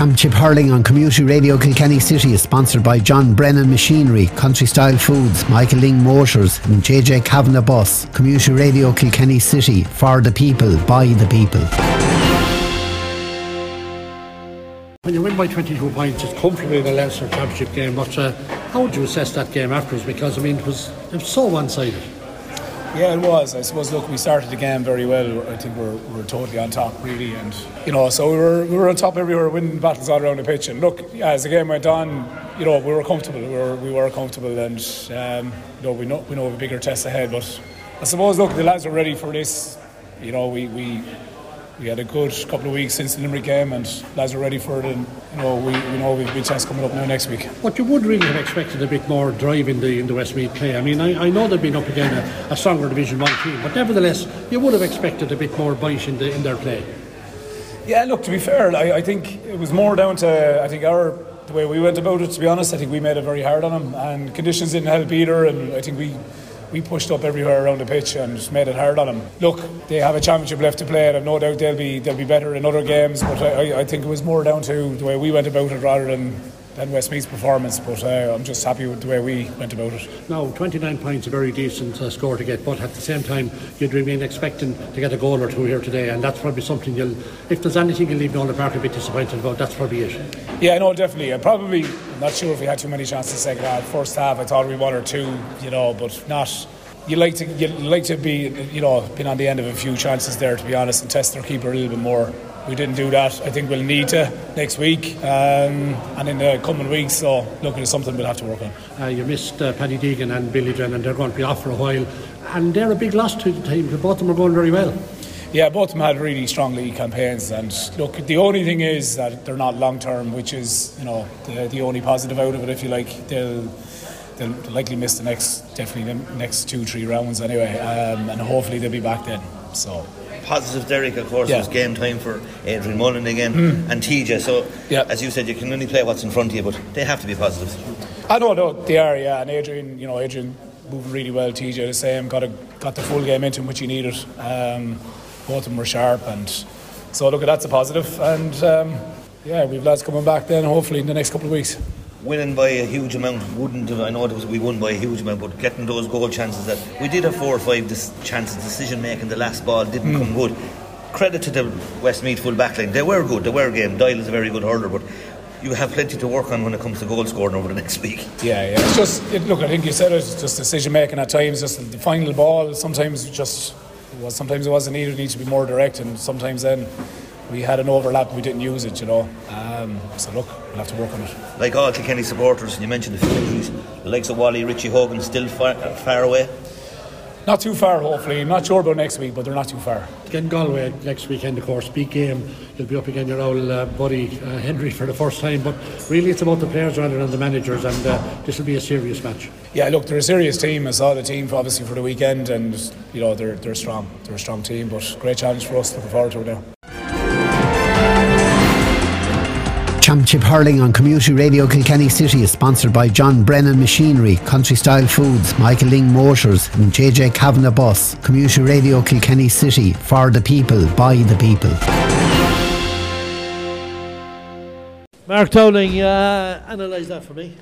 Championship Hurling on Community Radio Kilkenny City is sponsored by John Brennan Machinery, Country Style Foods, Michael Lyng Motors, and JJ Kavanagh Bus. Community Radio Kilkenny City, for the people, by the people. When you win by 22 points, it's comfortably the Leinster Championship game, but uh, how would you assess that game afterwards? Because, I mean, it was, it was so one sided. Yeah, it was. I suppose. Look, we started the game very well. I think we're, we're totally on top, really, and you know, so we were we were on top everywhere, winning battles all around the pitch. And look, as the game went on, you know, we were comfortable. We were we were comfortable, and um, you know, we know we know a bigger test ahead. But I suppose, look, the lads are ready for this. You know, we we we had a good couple of weeks since the Limerick game, and lads are ready for it. And you know, we, we know we've a big chance coming up now next week. But you would really have expected a bit more drive in the in the Westmeath play. I mean, I, I know they've been up against a, uh, a stronger Division One team, but nevertheless, you would have expected a bit more bite in the in their play. Yeah, look, to be fair, I, I think it was more down to I think our the way we went about it. To be honest, I think we made it very hard on them, and conditions didn't help either. And I think we we pushed up everywhere around the pitch and made it hard on them. Look, they have a championship left to play, and I've no doubt they'll be they'll be better in other games. But I, I think it was more down to the way we went about it rather than than Westmeath's performance. But uh, I'm just happy with the way we went about it. Now, 29 points, a very decent uh, score to get, but at the same time, you'd remain expecting to get a goal or two here today, and that's probably something you'll, if there's anything you'll leave Nolan Park a bit disappointed about, that's probably it. Yeah, no, definitely. I'm probably I'm not sure if we had too many chances second half. First half, I thought we one or two, you know, but not you like to you like to be you know been on the end of a few chances there to be honest and test their keeper a little bit more. We didn't do that. I think we'll need to next week um, and in the coming weeks. So looking at something we'll have to work on. Uh, you missed uh, Paddy Deegan and Billy Drennan. They're going to be off for a while, and they're a big loss to the team. Both of them are going very well. Yeah, both of them had really strong league campaigns, and look, the only thing is that they're not long term, which is you know the, the only positive out of it, if you like. They'll they'll likely miss the next definitely the next two three rounds anyway, um, and hopefully they'll be back then. So positive, Derek, of course, Yeah. was game time for Adrian Mullen again and TJ. So, Yeah. as you said, you can only play what's in front of you, but they have to be positives. I know, no, they are, yeah. And Adrian, you know, Adrian moving really well. TJ the same. Got a, got the full game into him, which he needed. Um, both of them were sharp, and so look, at that's a positive. And um, yeah, we've lads coming back then, hopefully in the next couple of weeks. Winning by a huge amount wouldn't have, I know it was, we won by a huge amount, but getting those goal chances that we did have four or five dis- chances, decision making, the last ball didn't come good. Credit to the Westmeath full backline. They were good, they were game. Doyle is a very good hurler, but you have plenty to work on when it comes to goal scoring over the next week. Yeah, yeah. It's just it, look. I think you said it. It's just decision making at times. Just the final ball. Sometimes it just was. Sometimes it wasn't needed. It needs to be more direct. And sometimes then we had an overlap. We didn't use it. You know. Um, so look, we'll have to work on it. Like all Kilkenny supporters, you mentioned a few injuries. The likes of Wally, Richie Hogan still far, far away. Not too far, hopefully. I'm not sure about next week, but they're not too far. Again, Galway next weekend, of course, big game. You'll be up against your old uh, buddy uh, Henry for the first time, but really it's about the players rather than the managers, and uh, this will be a serious match. Yeah, look, they're a serious team. I saw the team for, obviously for the weekend, and you know they're they're strong. They're a strong team, but great challenge for us. Looking forward to it now. Championship Hurling on Community Radio Kilkenny City is sponsored by John Brennan Machinery, Country Style Foods, Michael Lyng Motors, and JJ Kavanagh Bus. Community Radio Kilkenny City, for the people, by the people. Mark Dowling, uh, analyse that for me.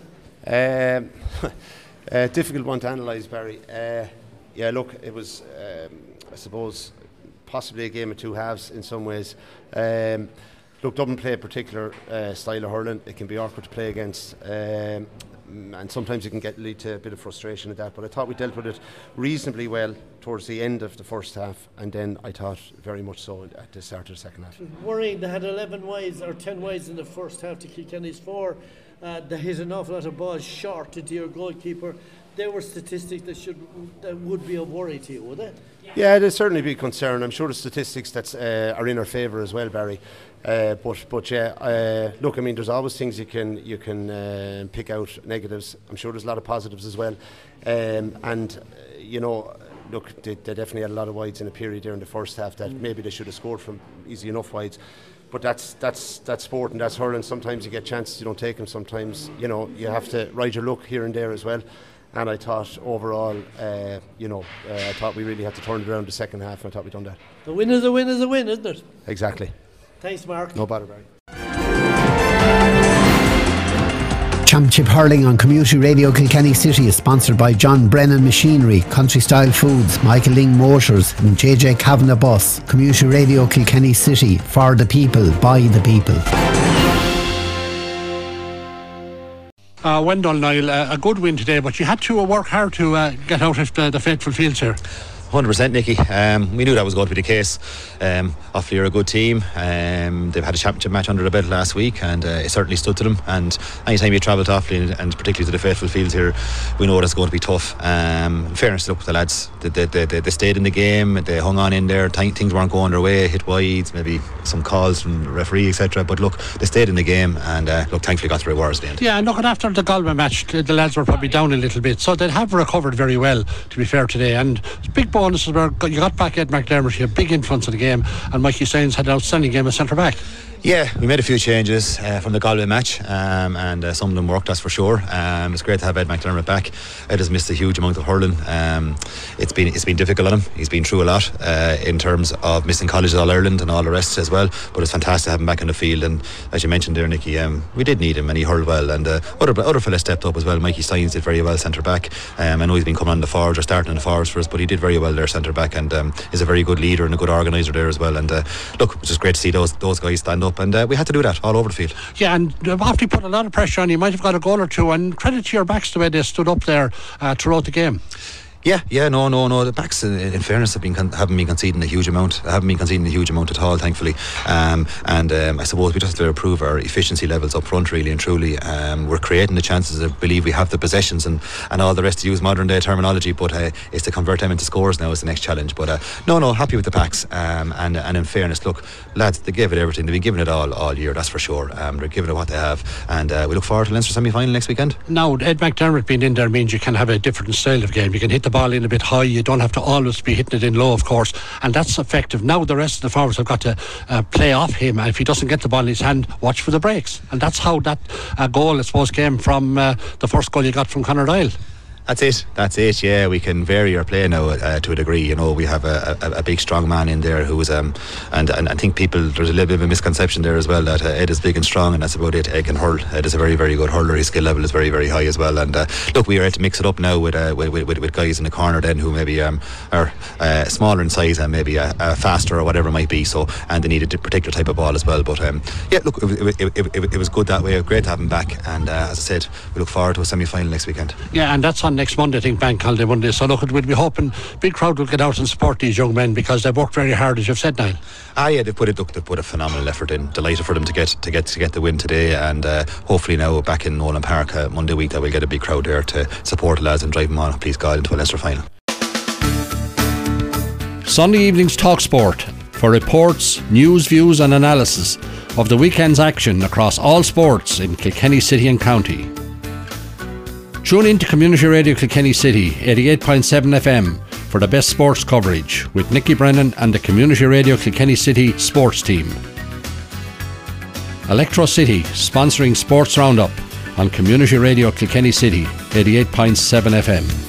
Um, a difficult one to analyse, Barry. Uh, yeah, look, it was, um, I suppose, possibly a game of two halves in some ways. Um, look, Dublin play a particular uh, style of hurling. It can be awkward to play against. Um, and sometimes it can get lead to a bit of frustration at that. But I thought we dealt with it reasonably well towards the end of the first half, and then I thought very much so at the start of the second half. Worrying, they had 11 wides or 10 wides in the first half to Kilkenny's four. Uh, they hit an awful lot of balls short to your goalkeeper. There were statistics that should that would be a worry to you, would they? Yeah, there'd certainly be concern. I'm sure the statistics that uh, are in our favour as well, Barry. Uh, but but yeah, uh, look, I mean, there's always things you can you can uh, pick out negatives. I'm sure there's a lot of positives as well, um, and uh, you know. Look, they, they definitely had a lot of wides in a period there in the first half that maybe they should have scored from easy enough wides. But that's that's that's sport and that's hurling. Sometimes you get chances, you don't take them. Sometimes you know you have to ride your luck here and there as well. And I thought overall, uh, you know, uh, I thought we really had to turn it around the second half, and I thought we'd done that. The win is a win is a win, isn't it? Exactly. Thanks, Mark. No bother, Barry. Championship Hurling on Community Radio Kilkenny City is sponsored by John Brennan Machinery, Country Style Foods, Michael Lyng Motors, and JJ Kavanagh Bus. Community Radio Kilkenny City, for the people, by the people. Uh, Wendell Niall, uh, a good win today, but you had to uh, work hard to uh, get out of the, the faithful fields here. Hundred percent, Nicky. Um, we knew that was going to be the case. Um, Offaly are a good team. Um, they've had a championship match under the belt last week, and uh, it certainly stood to them. And anytime you travel to Offaly, and, and, particularly to the faithful fields here, we know that's going to be tough. Um, in fairness, look, the lads, they, they, they, they, stayed in the game. They hung on in there. Things weren't going their way. Hit wides, maybe some calls from the referee, etc. But look, they stayed in the game, and uh, look, thankfully got the rewards at the end. Yeah, and look, after the Galway match, the lads were probably down a little bit, so they have recovered very well. To be fair today, and big bonuses were you got back Ed McDermott, a big influence in the game, and Mikey Stynes had an outstanding game as centre back. Yeah, we made a few changes uh, from the Galway match, um, and uh, some of them worked, that's for sure. Um, it's great to have Ed McDermott back. Ed has missed a huge amount of hurling. Um, it's been it's been difficult on him. He's been through a lot uh, in terms of missing college All Ireland and all the rest as well. But it's fantastic to have him back in the field. And as you mentioned there, Nicky, um, we did need him, and he hurled well. And uh, other other fellas stepped up as well. Mikey Stynes did very well centre back. Um, I know he's been coming on the forwards or starting on the forwards for us, but he did very well there centre back, and um, is a very good leader and a good organiser there as well. And uh, look, it's just great to see those those guys stand up, and uh, we had to do that that all over the field. Yeah, and after you put a lot of pressure on you, might have got a goal or two. And credit to your backs the way they stood up there uh, throughout the game. Yeah, yeah, no, no, no. The backs, in, in fairness, have been con- haven't been conceding a huge amount. Haven't been conceding a huge amount at all, thankfully. Um, and um, I suppose we just have to improve our efficiency levels up front, really and truly. Um, we're creating the chances. I believe we have the possessions and, and all the rest to use modern day terminology, but uh, it's to convert them into scores now is the next challenge. But uh, no, no, happy with the backs. Um, and and in fairness, look, lads, they gave it everything. They've been giving it all all year, that's for sure. Um, they're giving it what they have, and uh, we look forward to Leinster semi final next weekend. Now, Ed McDermott being in there means you can have a different style of game. You can hit the ball in a bit high you don't have to always be hitting it in low, of course, and that's effective. Now the rest of the forwards have got to uh, play off him, and if he doesn't get the ball in his hand, watch for the breaks, and that's how that uh, goal, I suppose, came from uh, the first goal you got from Conor Doyle. That's it. That's it. Yeah, we can vary our play now uh, to a degree. You know, we have a, a, a, big, strong man in there who is, um, and, and I think people there's a little bit of a misconception there as well that uh, Ed is big and strong, and that's about it. Ed can hurl. Ed is a very, very good hurler. His skill level is very, very high as well. And uh, look, we are able to mix it up now with, uh, with, with, with guys in the corner then who maybe um, are uh, smaller in size and maybe uh, faster or whatever it might be. So, and they need a particular type of ball as well. But um, yeah, look, it, it, it, it, was good that way. Great to have him back. And as I said, we look forward to a semi-final next weekend. Yeah, and that's on next Monday, I think. Bank holiday Monday. So look, we'll be hoping big crowd will get out and support these young men because they've worked very hard, as you've said, Niall. Ah, yeah, they've put it. Look, they've put a phenomenal effort in. Delighted for them to get to get to get the win today, and uh, hopefully now back in Nolan Park uh, Monday week that we'll get a big crowd there to support the lads and drive them on. Please God into a Leinster final. Sunday evenings talk sport for reports, news, views, and analysis of the weekend's action across all sports in Kilkenny City and County. Tune in to Community Radio Kilkenny City, 88.7 FM, for the best sports coverage with Nicky Brennan and the Community Radio Kilkenny City sports team. Electro City, sponsoring Sports Roundup on Community Radio Kilkenny City, 88.7 FM.